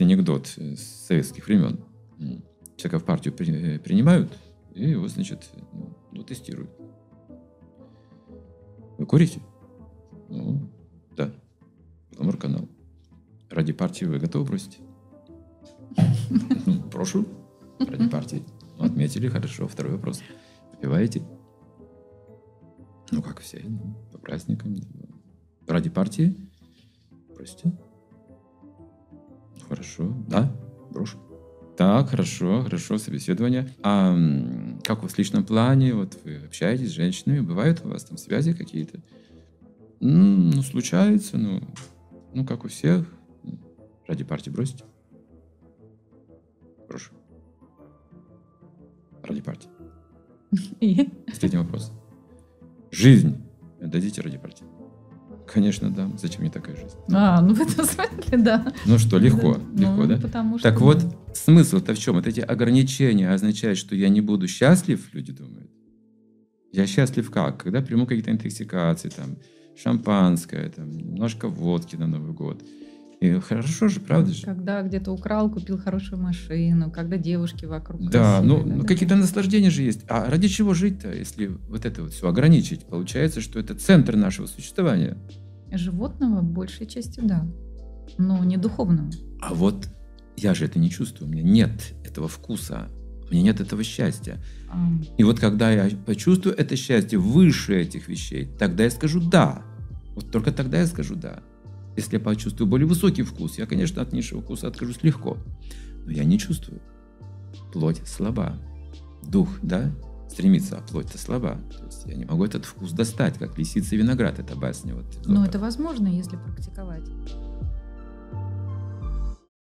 есть анекдот с советских времен. Человека в партию при, принимают, и его, значит, ну, ну, тестируют. Вы курите? Ну, да. Потом канал. Ради партии вы готовы бросить? Прошу. Ради партии. Ну, отметили, хорошо. Второй вопрос. Выпиваете? Ну, как все, ну, по праздникам. Ради партии? Бросьте. Хорошо. Да, брошу. Так, хорошо, хорошо, собеседование. А как у вас в личном плане? Вот вы общаетесь с женщинами, бывают у вас там связи какие-то? Ну, случается, ну, ну, как у всех. Ради партии бросить? Прошу. Ради партии. И? Третий вопрос. Жизнь дадите ради партии? Конечно, да. Зачем мне такая жизнь? А, ну в этом смысле, да. Ну что, легко, да. легко, ну, да? Потому что... Так вот, смысл-то в чем? Вот эти ограничения означают, что я не буду счастлив, люди думают. Я счастлив как? Когда приму какие-то интоксикации, там, шампанское, там, немножко водки на Новый год. И хорошо же, правда же? Когда где-то украл, купил хорошую машину, когда девушки вокруг Да, красивые, ну, ну какие-то наслаждения же есть. А ради чего жить-то, если вот это вот все ограничить? Получается, что это центр нашего существования. Животного большей частью да, но не духовного. А вот я же это не чувствую, у меня нет этого вкуса, у меня нет этого счастья. А. И вот когда я почувствую это счастье выше этих вещей, тогда я скажу «да». Вот только тогда я скажу «да». Если я почувствую более высокий вкус, я, конечно, от низшего вкуса откажусь легко. Но я не чувствую. Плоть слаба. Дух, да, стремится, а плоть-то слаба. То есть я не могу этот вкус достать, как лисица и виноград, это басня. Вот, Но это возможно, если практиковать.